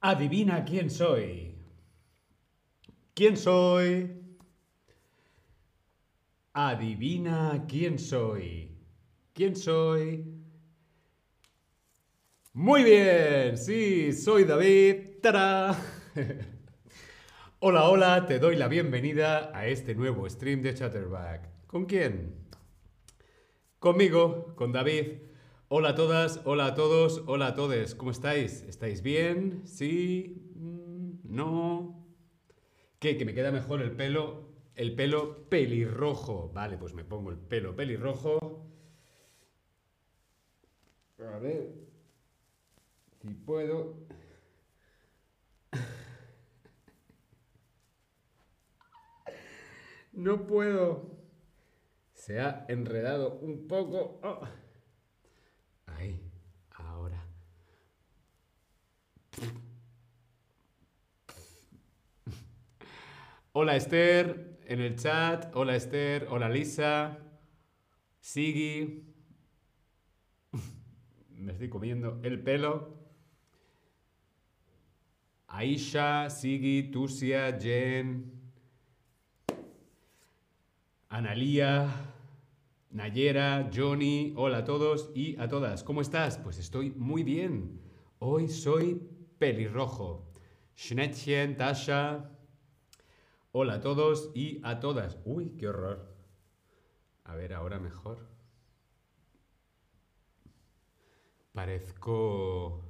Adivina quién soy. ¿Quién soy? Adivina quién soy. ¿Quién soy? Muy bien, sí, soy David. ¡Tara! hola, hola, te doy la bienvenida a este nuevo stream de Chatterback. ¿Con quién? Conmigo, con David. Hola a todas, hola a todos, hola a todos. ¿Cómo estáis? ¿Estáis bien? ¿Sí? Mm, ¿No? ¿Qué? ¿Que me queda mejor el pelo? El pelo pelirrojo. Vale, pues me pongo el pelo pelirrojo. A ver. Si puedo. No puedo. Se ha enredado un poco. Oh. Ahí, ahora. Hola Esther, en el chat. Hola Esther, hola Lisa. Sigi. Me estoy comiendo el pelo. Aisha, Sigi, Tusia, Jen, Analía, Nayera, Johnny, hola a todos y a todas. ¿Cómo estás? Pues estoy muy bien. Hoy soy pelirrojo. Schnettchen, Tasha. Hola a todos y a todas. Uy, qué horror. A ver, ahora mejor. Parezco...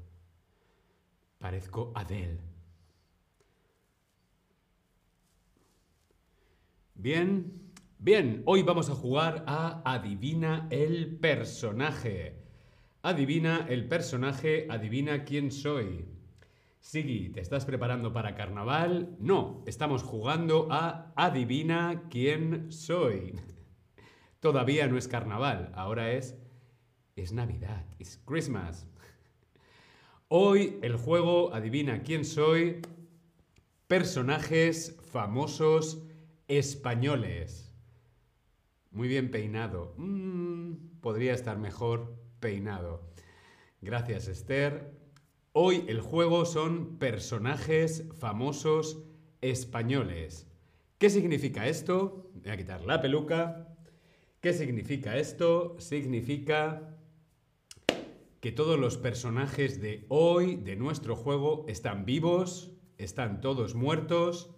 Parezco Adele. Bien, bien, hoy vamos a jugar a Adivina el personaje. Adivina el personaje, adivina quién soy. Sigui, ¿te estás preparando para carnaval? No, estamos jugando a Adivina quién soy. Todavía no es carnaval, ahora es es Navidad, es Christmas. Hoy el juego Adivina quién soy. Personajes famosos españoles. Muy bien peinado. Mm, podría estar mejor peinado. Gracias, Esther. Hoy el juego son personajes famosos españoles. ¿Qué significa esto? Voy a quitar la peluca. ¿Qué significa esto? Significa que todos los personajes de hoy, de nuestro juego, están vivos, están todos muertos,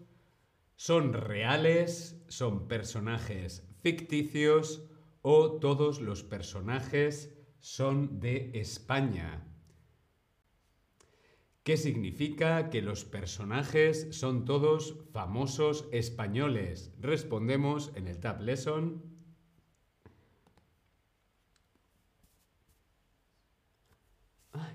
son reales, son personajes ficticios o todos los personajes son de España. ¿Qué significa que los personajes son todos famosos españoles? Respondemos en el Tab Lesson.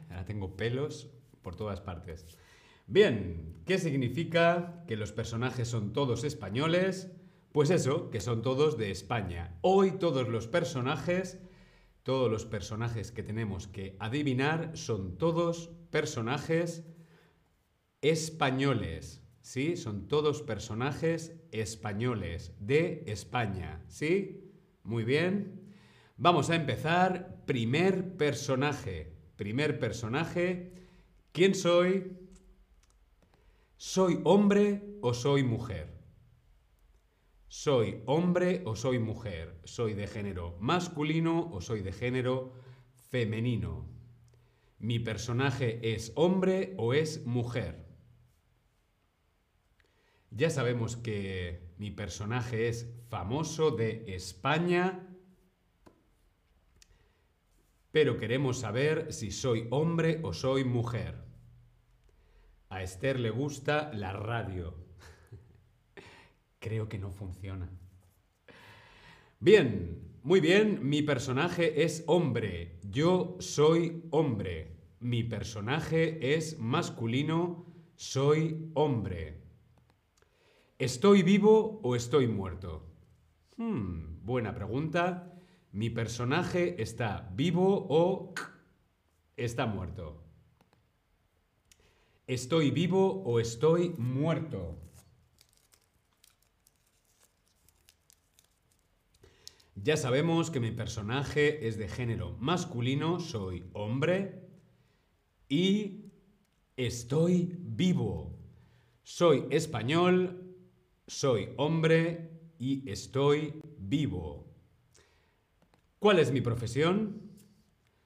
ahora tengo pelos por todas partes. Bien, ¿qué significa que los personajes son todos españoles? Pues eso, que son todos de España. Hoy todos los personajes, todos los personajes que tenemos que adivinar son todos personajes españoles. ¿Sí? Son todos personajes españoles de España. ¿Sí? Muy bien. Vamos a empezar. Primer personaje. Primer personaje. ¿Quién soy? ¿Soy hombre o soy mujer? ¿Soy hombre o soy mujer? ¿Soy de género masculino o soy de género femenino? ¿Mi personaje es hombre o es mujer? Ya sabemos que mi personaje es famoso de España, pero queremos saber si soy hombre o soy mujer. A Esther le gusta la radio. Creo que no funciona. Bien, muy bien, mi personaje es hombre. Yo soy hombre. Mi personaje es masculino. Soy hombre. ¿Estoy vivo o estoy muerto? Hmm, buena pregunta. ¿Mi personaje está vivo o está muerto? ¿Estoy vivo o estoy muerto? Ya sabemos que mi personaje es de género masculino, soy hombre y estoy vivo. Soy español, soy hombre y estoy vivo. ¿Cuál es mi profesión?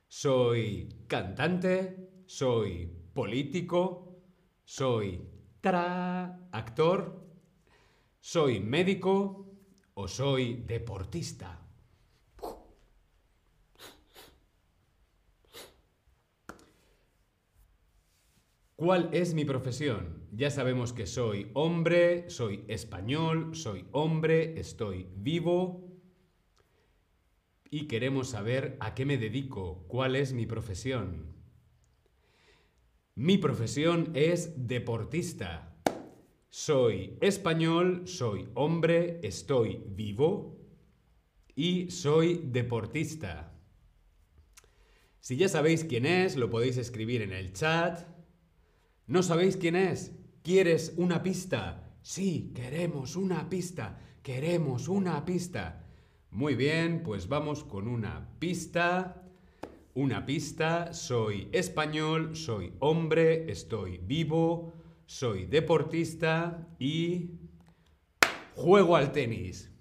Soy cantante, soy político, soy actor, soy médico o soy deportista. ¿Cuál es mi profesión? Ya sabemos que soy hombre, soy español, soy hombre, estoy vivo y queremos saber a qué me dedico, cuál es mi profesión. Mi profesión es deportista. Soy español, soy hombre, estoy vivo y soy deportista. Si ya sabéis quién es, lo podéis escribir en el chat ¿No sabéis quién es? ¿Quieres una pista? Sí, queremos una pista. Queremos una pista. Muy bien, pues vamos con una pista. Una pista. Soy español, soy hombre, estoy vivo, soy deportista y juego al tenis.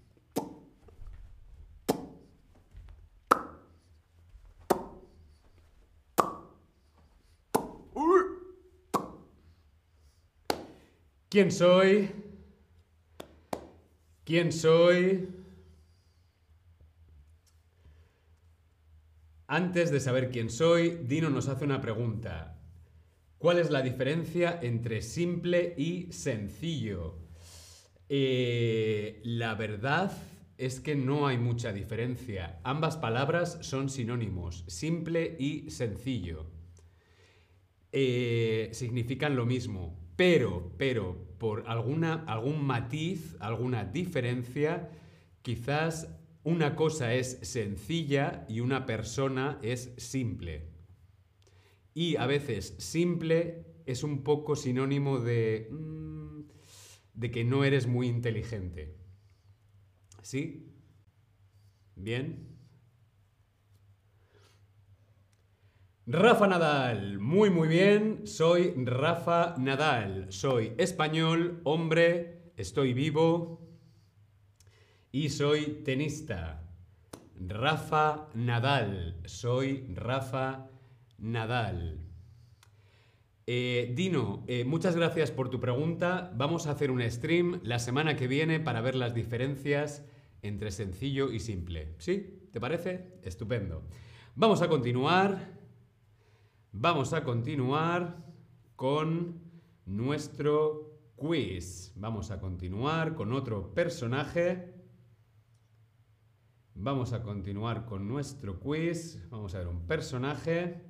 ¿Quién soy? ¿Quién soy? Antes de saber quién soy, Dino nos hace una pregunta. ¿Cuál es la diferencia entre simple y sencillo? Eh, la verdad es que no hay mucha diferencia. Ambas palabras son sinónimos, simple y sencillo. Eh, significan lo mismo, pero, pero, por alguna, algún matiz, alguna diferencia, quizás una cosa es sencilla y una persona es simple. Y a veces simple es un poco sinónimo de, mm, de que no eres muy inteligente. ¿Sí? ¿Bien? Rafa Nadal, muy muy bien, soy Rafa Nadal, soy español, hombre, estoy vivo y soy tenista. Rafa Nadal, soy Rafa Nadal. Eh, Dino, eh, muchas gracias por tu pregunta. Vamos a hacer un stream la semana que viene para ver las diferencias entre sencillo y simple. ¿Sí? ¿Te parece? Estupendo. Vamos a continuar. Vamos a continuar con nuestro quiz. Vamos a continuar con otro personaje. Vamos a continuar con nuestro quiz. Vamos a ver un personaje.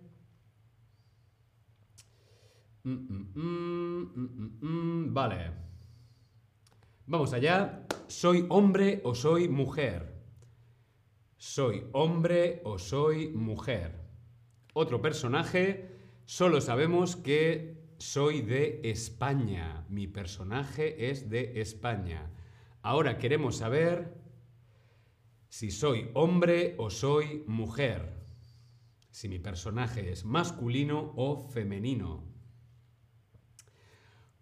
Mm, mm, mm, vale. Vamos allá. ¿Soy hombre o soy mujer? ¿Soy hombre o soy mujer? Otro personaje, solo sabemos que soy de España. Mi personaje es de España. Ahora queremos saber si soy hombre o soy mujer. Si mi personaje es masculino o femenino.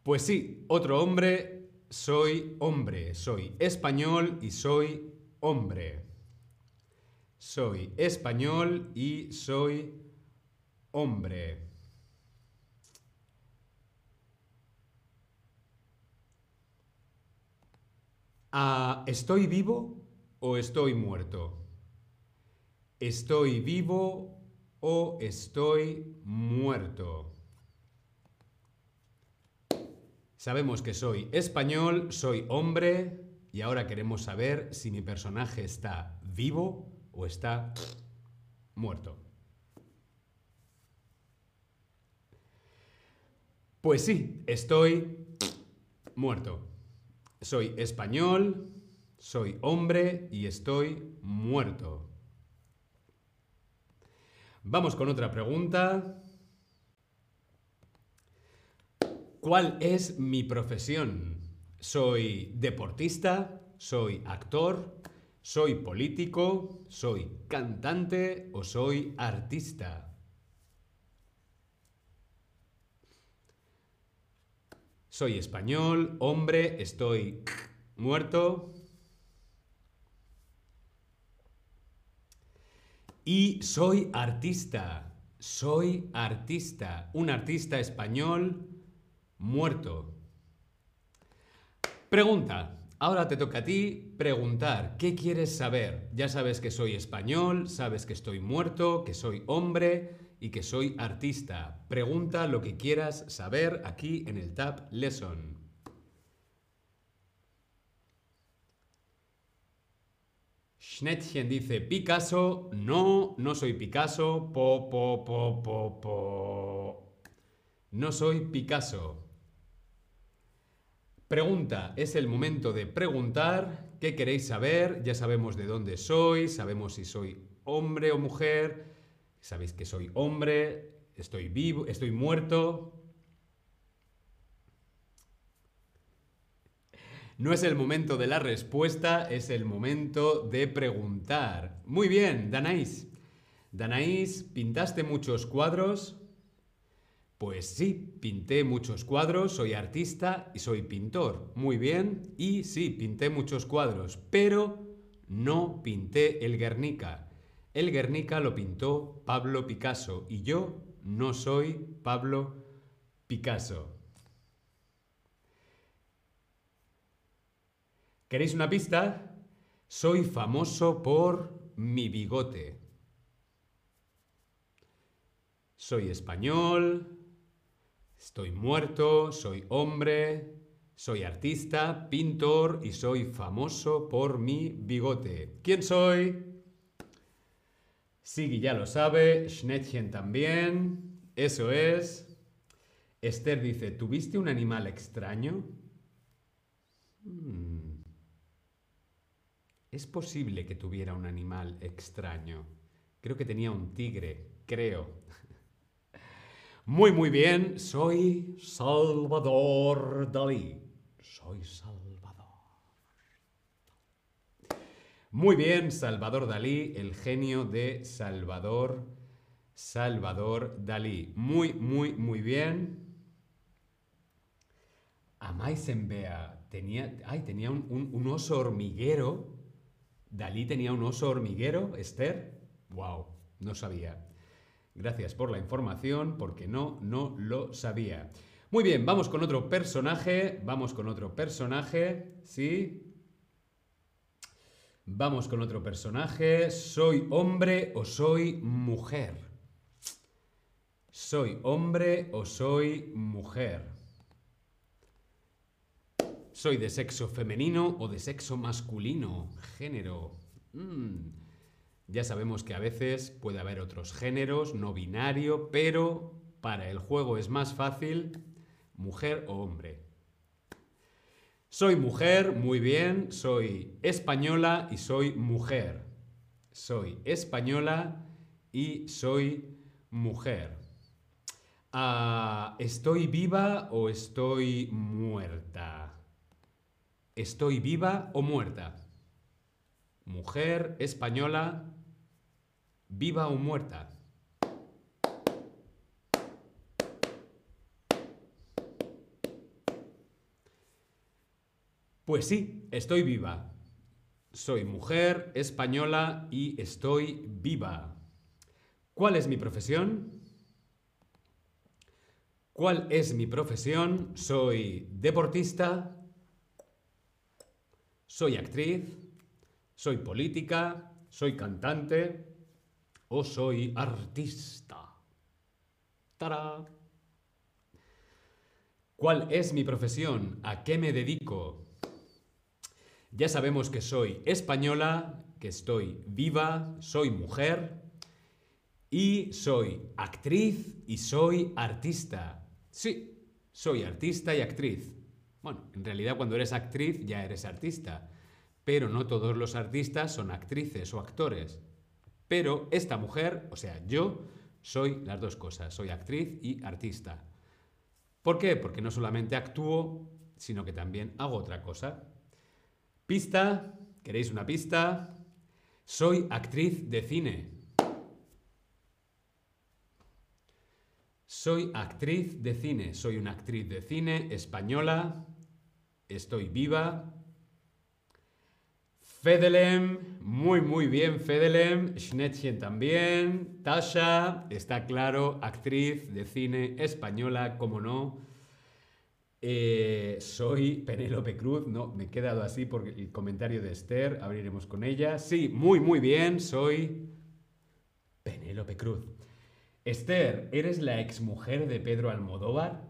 Pues sí, otro hombre, soy hombre. Soy español y soy hombre. Soy español y soy hombre. Ah, ¿Estoy vivo o estoy muerto? ¿Estoy vivo o estoy muerto? Sabemos que soy español, soy hombre y ahora queremos saber si mi personaje está vivo o está muerto. Pues sí, estoy muerto. Soy español, soy hombre y estoy muerto. Vamos con otra pregunta. ¿Cuál es mi profesión? ¿Soy deportista? ¿Soy actor? ¿Soy político? ¿Soy cantante o soy artista? Soy español, hombre, estoy muerto. Y soy artista. Soy artista. Un artista español muerto. Pregunta. Ahora te toca a ti preguntar, ¿qué quieres saber? Ya sabes que soy español, sabes que estoy muerto, que soy hombre, y que soy artista. Pregunta lo que quieras saber aquí en el Tab Lesson. Schnettchen dice Picasso. No, no soy Picasso. Po, po, po, po, po. No soy Picasso. Pregunta, es el momento de preguntar. ¿Qué queréis saber? Ya sabemos de dónde soy, sabemos si soy hombre o mujer, Sabéis que soy hombre, estoy vivo, estoy muerto. No es el momento de la respuesta, es el momento de preguntar. Muy bien, Danaís. Danaís, ¿pintaste muchos cuadros? Pues sí, pinté muchos cuadros, soy artista y soy pintor. Muy bien, y sí, pinté muchos cuadros, pero no pinté el Guernica. El Guernica lo pintó Pablo Picasso y yo no soy Pablo Picasso. ¿Queréis una pista? Soy famoso por mi bigote. Soy español, estoy muerto, soy hombre, soy artista, pintor y soy famoso por mi bigote. ¿Quién soy? Sigui ya lo sabe, Schnettchen también, eso es. Esther dice, ¿tuviste un animal extraño? Hmm. Es posible que tuviera un animal extraño. Creo que tenía un tigre, creo. Muy, muy bien, soy Salvador Dalí. Soy Salvador. Muy bien, Salvador Dalí, el genio de Salvador, Salvador Dalí. Muy, muy, muy bien. Amaisenbea tenía, ay, tenía un, oso hormiguero. Dalí tenía un oso hormiguero, Esther. Wow, no sabía. Gracias por la información, porque no, no lo sabía. Muy bien, vamos con otro personaje. Vamos con otro personaje. ¿Sí? Vamos con otro personaje. ¿Soy hombre o soy mujer? ¿Soy hombre o soy mujer? ¿Soy de sexo femenino o de sexo masculino? Género. Mm. Ya sabemos que a veces puede haber otros géneros, no binario, pero para el juego es más fácil mujer o hombre. Soy mujer, muy bien, soy española y soy mujer. Soy española y soy mujer. Ah, ¿Estoy viva o estoy muerta? ¿Estoy viva o muerta? Mujer, española, viva o muerta. Pues sí, estoy viva. Soy mujer, española y estoy viva. ¿Cuál es mi profesión? ¿Cuál es mi profesión? Soy deportista, soy actriz, soy política, soy cantante o soy artista. ¡Tara! ¿Cuál es mi profesión? ¿A qué me dedico? Ya sabemos que soy española, que estoy viva, soy mujer y soy actriz y soy artista. Sí, soy artista y actriz. Bueno, en realidad cuando eres actriz ya eres artista, pero no todos los artistas son actrices o actores. Pero esta mujer, o sea, yo, soy las dos cosas, soy actriz y artista. ¿Por qué? Porque no solamente actúo, sino que también hago otra cosa. Pista, ¿queréis una pista? Soy actriz de cine. Soy actriz de cine. Soy una actriz de cine española. Estoy viva. Fedelem, muy muy bien Fedelem, Schnettchen también, Tasha, está claro, actriz de cine española, como no. Eh, soy Penélope Cruz, no, me he quedado así por el comentario de Esther, abriremos con ella. Sí, muy muy bien, soy Penélope Cruz. Esther, ¿eres la exmujer de Pedro Almodóvar?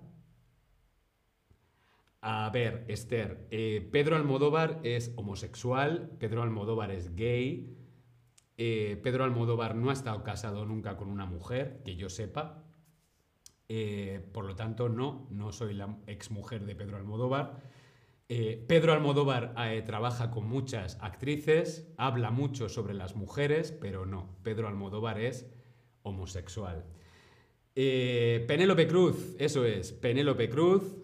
A ver, Esther, eh, Pedro Almodóvar es homosexual, Pedro Almodóvar es gay, eh, Pedro Almodóvar no ha estado casado nunca con una mujer, que yo sepa, eh, por lo tanto no, no soy la exmujer de Pedro Almodóvar. Pedro Almodóvar trabaja con muchas actrices, habla mucho sobre las mujeres, pero no, Pedro Almodóvar es homosexual. Penélope Cruz, eso es, Penélope Cruz,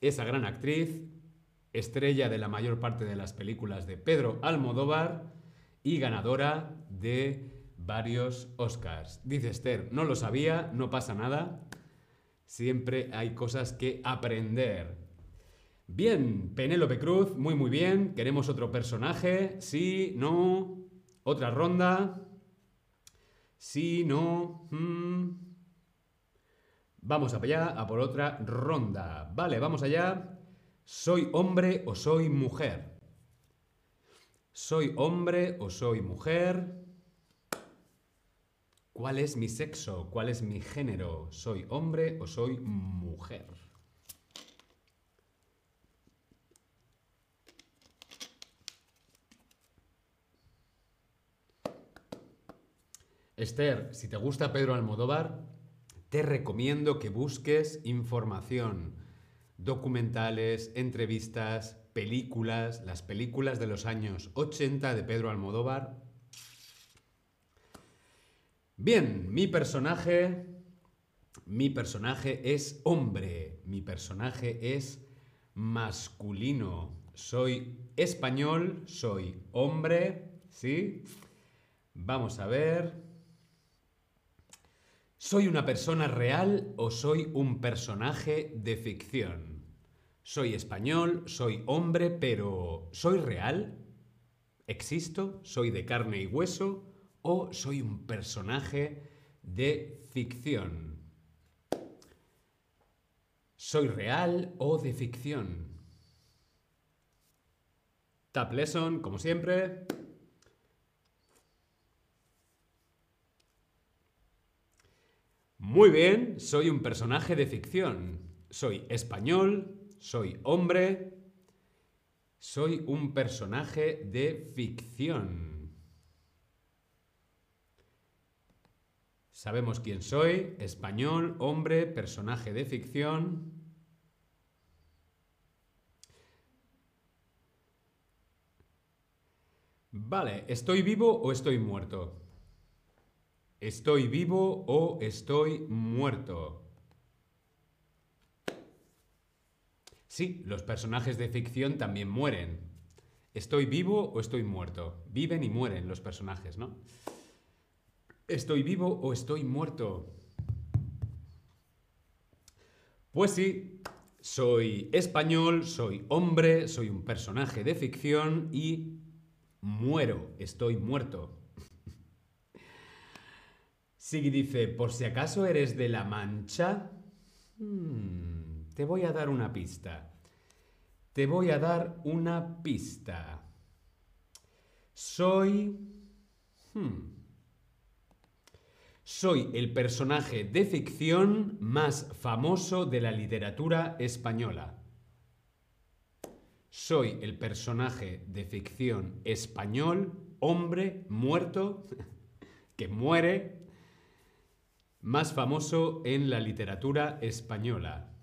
esa gran actriz, estrella de la mayor parte de las películas de Pedro Almodóvar y ganadora de varios Oscars. Dice Esther, no lo sabía, no pasa nada, siempre hay cosas que aprender. Bien, Penélope Cruz, muy muy bien, queremos otro personaje, sí, no, otra ronda, sí, no, hmm. Vamos allá, a por otra ronda. Vale, vamos allá. ¿Soy hombre o soy mujer? ¿Soy hombre o soy mujer? ¿Cuál es mi sexo? ¿Cuál es mi género? ¿Soy hombre o soy mujer? Esther, si te gusta Pedro Almodóvar, te recomiendo que busques información, documentales, entrevistas, películas, las películas de los años 80 de Pedro Almodóvar. Bien, mi personaje, mi personaje es hombre, mi personaje es masculino. Soy español, soy hombre, ¿sí? Vamos a ver. ¿Soy una persona real o soy un personaje de ficción? Soy español, soy hombre, pero ¿soy real? ¿Existo? ¿Soy de carne y hueso? ¿O soy un personaje de ficción? ¿Soy real o de ficción? Tap lesson, como siempre. Muy bien, soy un personaje de ficción. Soy español, soy hombre, soy un personaje de ficción. Sabemos quién soy, español, hombre, personaje de ficción. Vale, ¿estoy vivo o estoy muerto? ¿Estoy vivo o estoy muerto? Sí, los personajes de ficción también mueren. ¿Estoy vivo o estoy muerto? Viven y mueren los personajes, ¿no? ¿Estoy vivo o estoy muerto? Pues sí, soy español, soy hombre, soy un personaje de ficción y muero, estoy muerto. Sigui dice, por si acaso eres de La Mancha, hmm, te voy a dar una pista. Te voy a dar una pista. Soy... Hmm, soy el personaje de ficción más famoso de la literatura española. Soy el personaje de ficción español, hombre, muerto, que muere más famoso en la literatura española.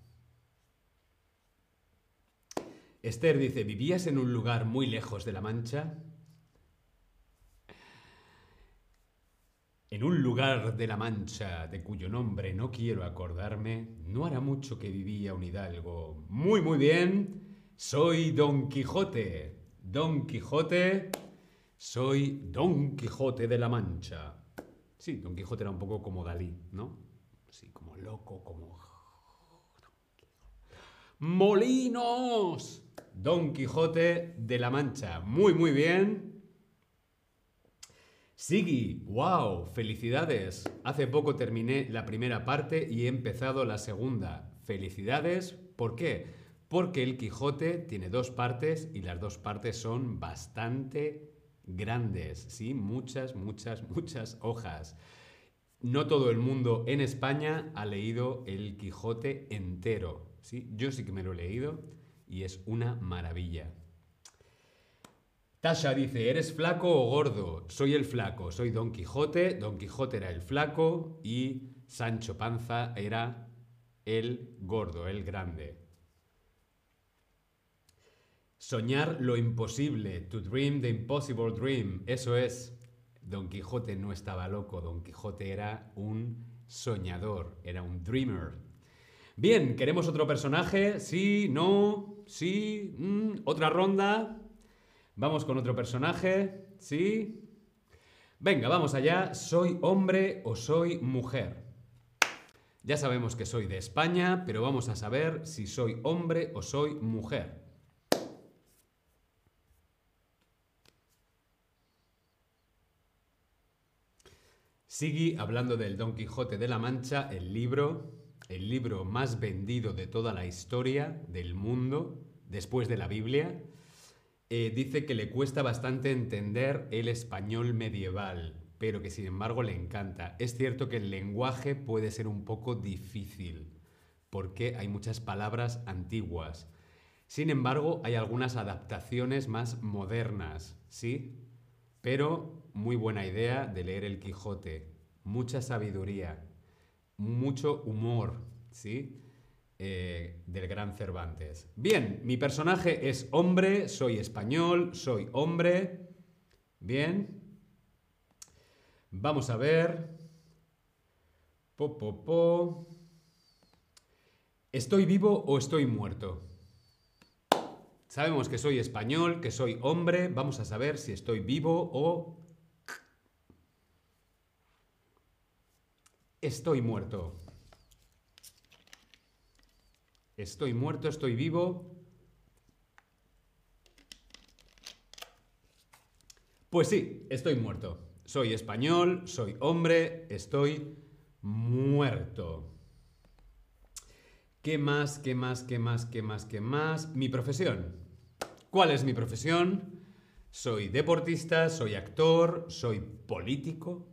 Esther dice, ¿vivías en un lugar muy lejos de La Mancha? En un lugar de la Mancha, de cuyo nombre no quiero acordarme, no hará mucho que vivía un hidalgo. Muy, muy bien. Soy Don Quijote. Don Quijote. Soy Don Quijote de la Mancha. Sí, Don Quijote era un poco como Dalí, ¿no? Sí, como loco, como... ¡Molinos! Don Quijote de la Mancha. Muy, muy bien. Sigui, wow, felicidades. Hace poco terminé la primera parte y he empezado la segunda. Felicidades, ¿por qué? Porque el Quijote tiene dos partes y las dos partes son bastante grandes, ¿sí? Muchas, muchas, muchas hojas. No todo el mundo en España ha leído el Quijote entero, ¿sí? Yo sí que me lo he leído y es una maravilla. Tasha dice, ¿eres flaco o gordo? Soy el flaco, soy Don Quijote, Don Quijote era el flaco y Sancho Panza era el gordo, el grande. Soñar lo imposible, to dream the impossible dream, eso es. Don Quijote no estaba loco, Don Quijote era un soñador, era un dreamer. Bien, ¿queremos otro personaje? Sí, no, sí, mm, otra ronda. Vamos con otro personaje, ¿sí? Venga, vamos allá. ¿Soy hombre o soy mujer? Ya sabemos que soy de España, pero vamos a saber si soy hombre o soy mujer. Sigue hablando del Don Quijote de la Mancha, el libro, el libro más vendido de toda la historia del mundo, después de la Biblia. Eh, dice que le cuesta bastante entender el español medieval, pero que sin embargo le encanta. Es cierto que el lenguaje puede ser un poco difícil, porque hay muchas palabras antiguas. Sin embargo, hay algunas adaptaciones más modernas, ¿sí? Pero muy buena idea de leer El Quijote. Mucha sabiduría, mucho humor, ¿sí? Eh, del gran Cervantes. Bien, mi personaje es hombre, soy español, soy hombre. Bien. Vamos a ver. Po, po, po. ¿Estoy vivo o estoy muerto? Sabemos que soy español, que soy hombre. Vamos a saber si estoy vivo o... Estoy muerto. Estoy muerto, estoy vivo. Pues sí, estoy muerto. Soy español, soy hombre, estoy muerto. ¿Qué más, qué más, qué más, qué más, qué más? Mi profesión. ¿Cuál es mi profesión? Soy deportista, soy actor, soy político,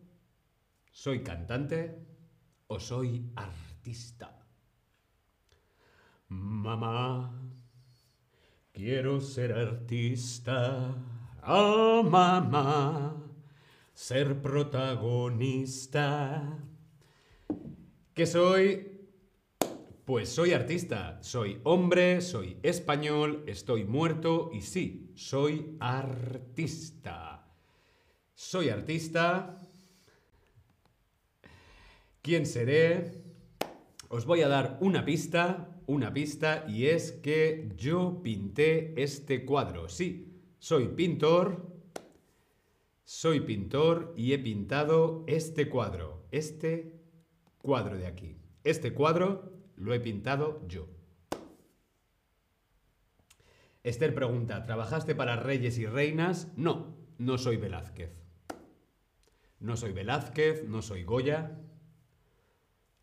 soy cantante o soy artista. Mamá, quiero ser artista. Oh, mamá, ser protagonista. ¿Qué soy? Pues soy artista, soy hombre, soy español, estoy muerto y sí, soy artista. Soy artista. ¿Quién seré? Os voy a dar una pista una pista y es que yo pinté este cuadro. Sí, soy pintor, soy pintor y he pintado este cuadro, este cuadro de aquí. Este cuadro lo he pintado yo. Esther pregunta, ¿trabajaste para reyes y reinas? No, no soy Velázquez. No soy Velázquez, no soy Goya.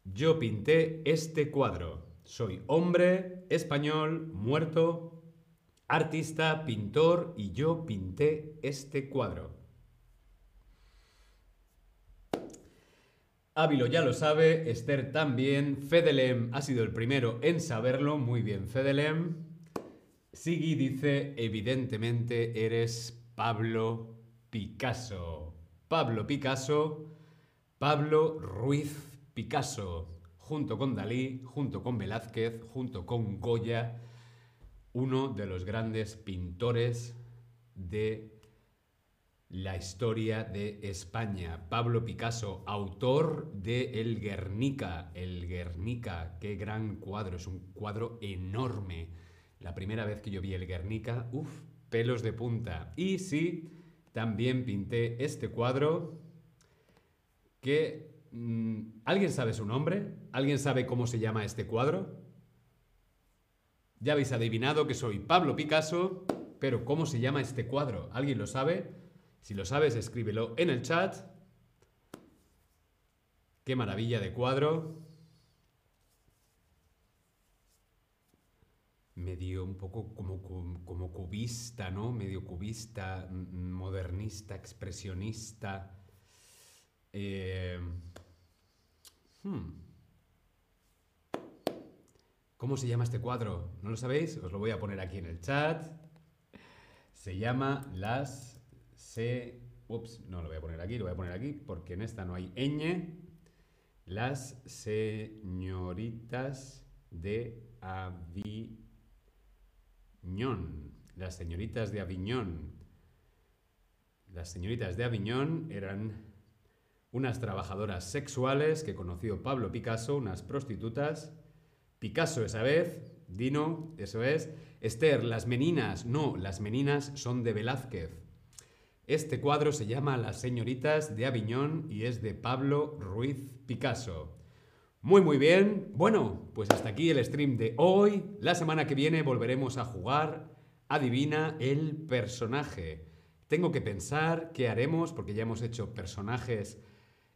Yo pinté este cuadro. Soy hombre, español, muerto, artista, pintor y yo pinté este cuadro. Ávilo ya lo sabe, Esther también, Fedelem ha sido el primero en saberlo, muy bien Fedelem. Sigui dice, evidentemente eres Pablo Picasso. Pablo Picasso, Pablo Ruiz Picasso junto con Dalí, junto con Velázquez, junto con Goya, uno de los grandes pintores de la historia de España. Pablo Picasso, autor de El Guernica. El Guernica, qué gran cuadro, es un cuadro enorme. La primera vez que yo vi el Guernica, uff, pelos de punta. Y sí, también pinté este cuadro que... Mm, ¿Alguien sabe su nombre? ¿Alguien sabe cómo se llama este cuadro? Ya habéis adivinado que soy Pablo Picasso, pero ¿cómo se llama este cuadro? ¿Alguien lo sabe? Si lo sabes, escríbelo en el chat. Qué maravilla de cuadro. Medio un poco como, como cubista, ¿no? Medio cubista, modernista, expresionista. Eh, hmm. ¿Cómo se llama este cuadro? ¿No lo sabéis? Os lo voy a poner aquí en el chat. Se llama Las se... Ups, no lo voy a poner aquí, lo voy a poner aquí porque en esta no hay ñ. Las señoritas de Aviñón. Las señoritas de Aviñón. Las señoritas de Aviñón eran unas trabajadoras sexuales que conoció Pablo Picasso, unas prostitutas. Picasso esa vez, Dino, eso es. Esther, las meninas, no, las meninas son de Velázquez. Este cuadro se llama Las señoritas de Aviñón y es de Pablo Ruiz Picasso. Muy muy bien. Bueno, pues hasta aquí el stream de hoy. La semana que viene volveremos a jugar Adivina el personaje. Tengo que pensar qué haremos porque ya hemos hecho personajes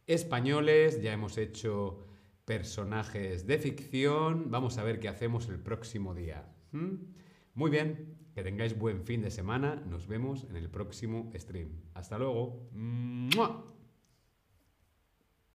españoles, ya hemos hecho personajes de ficción. Vamos a ver qué hacemos el próximo día. Muy bien, que tengáis buen fin de semana. Nos vemos en el próximo stream. Hasta luego.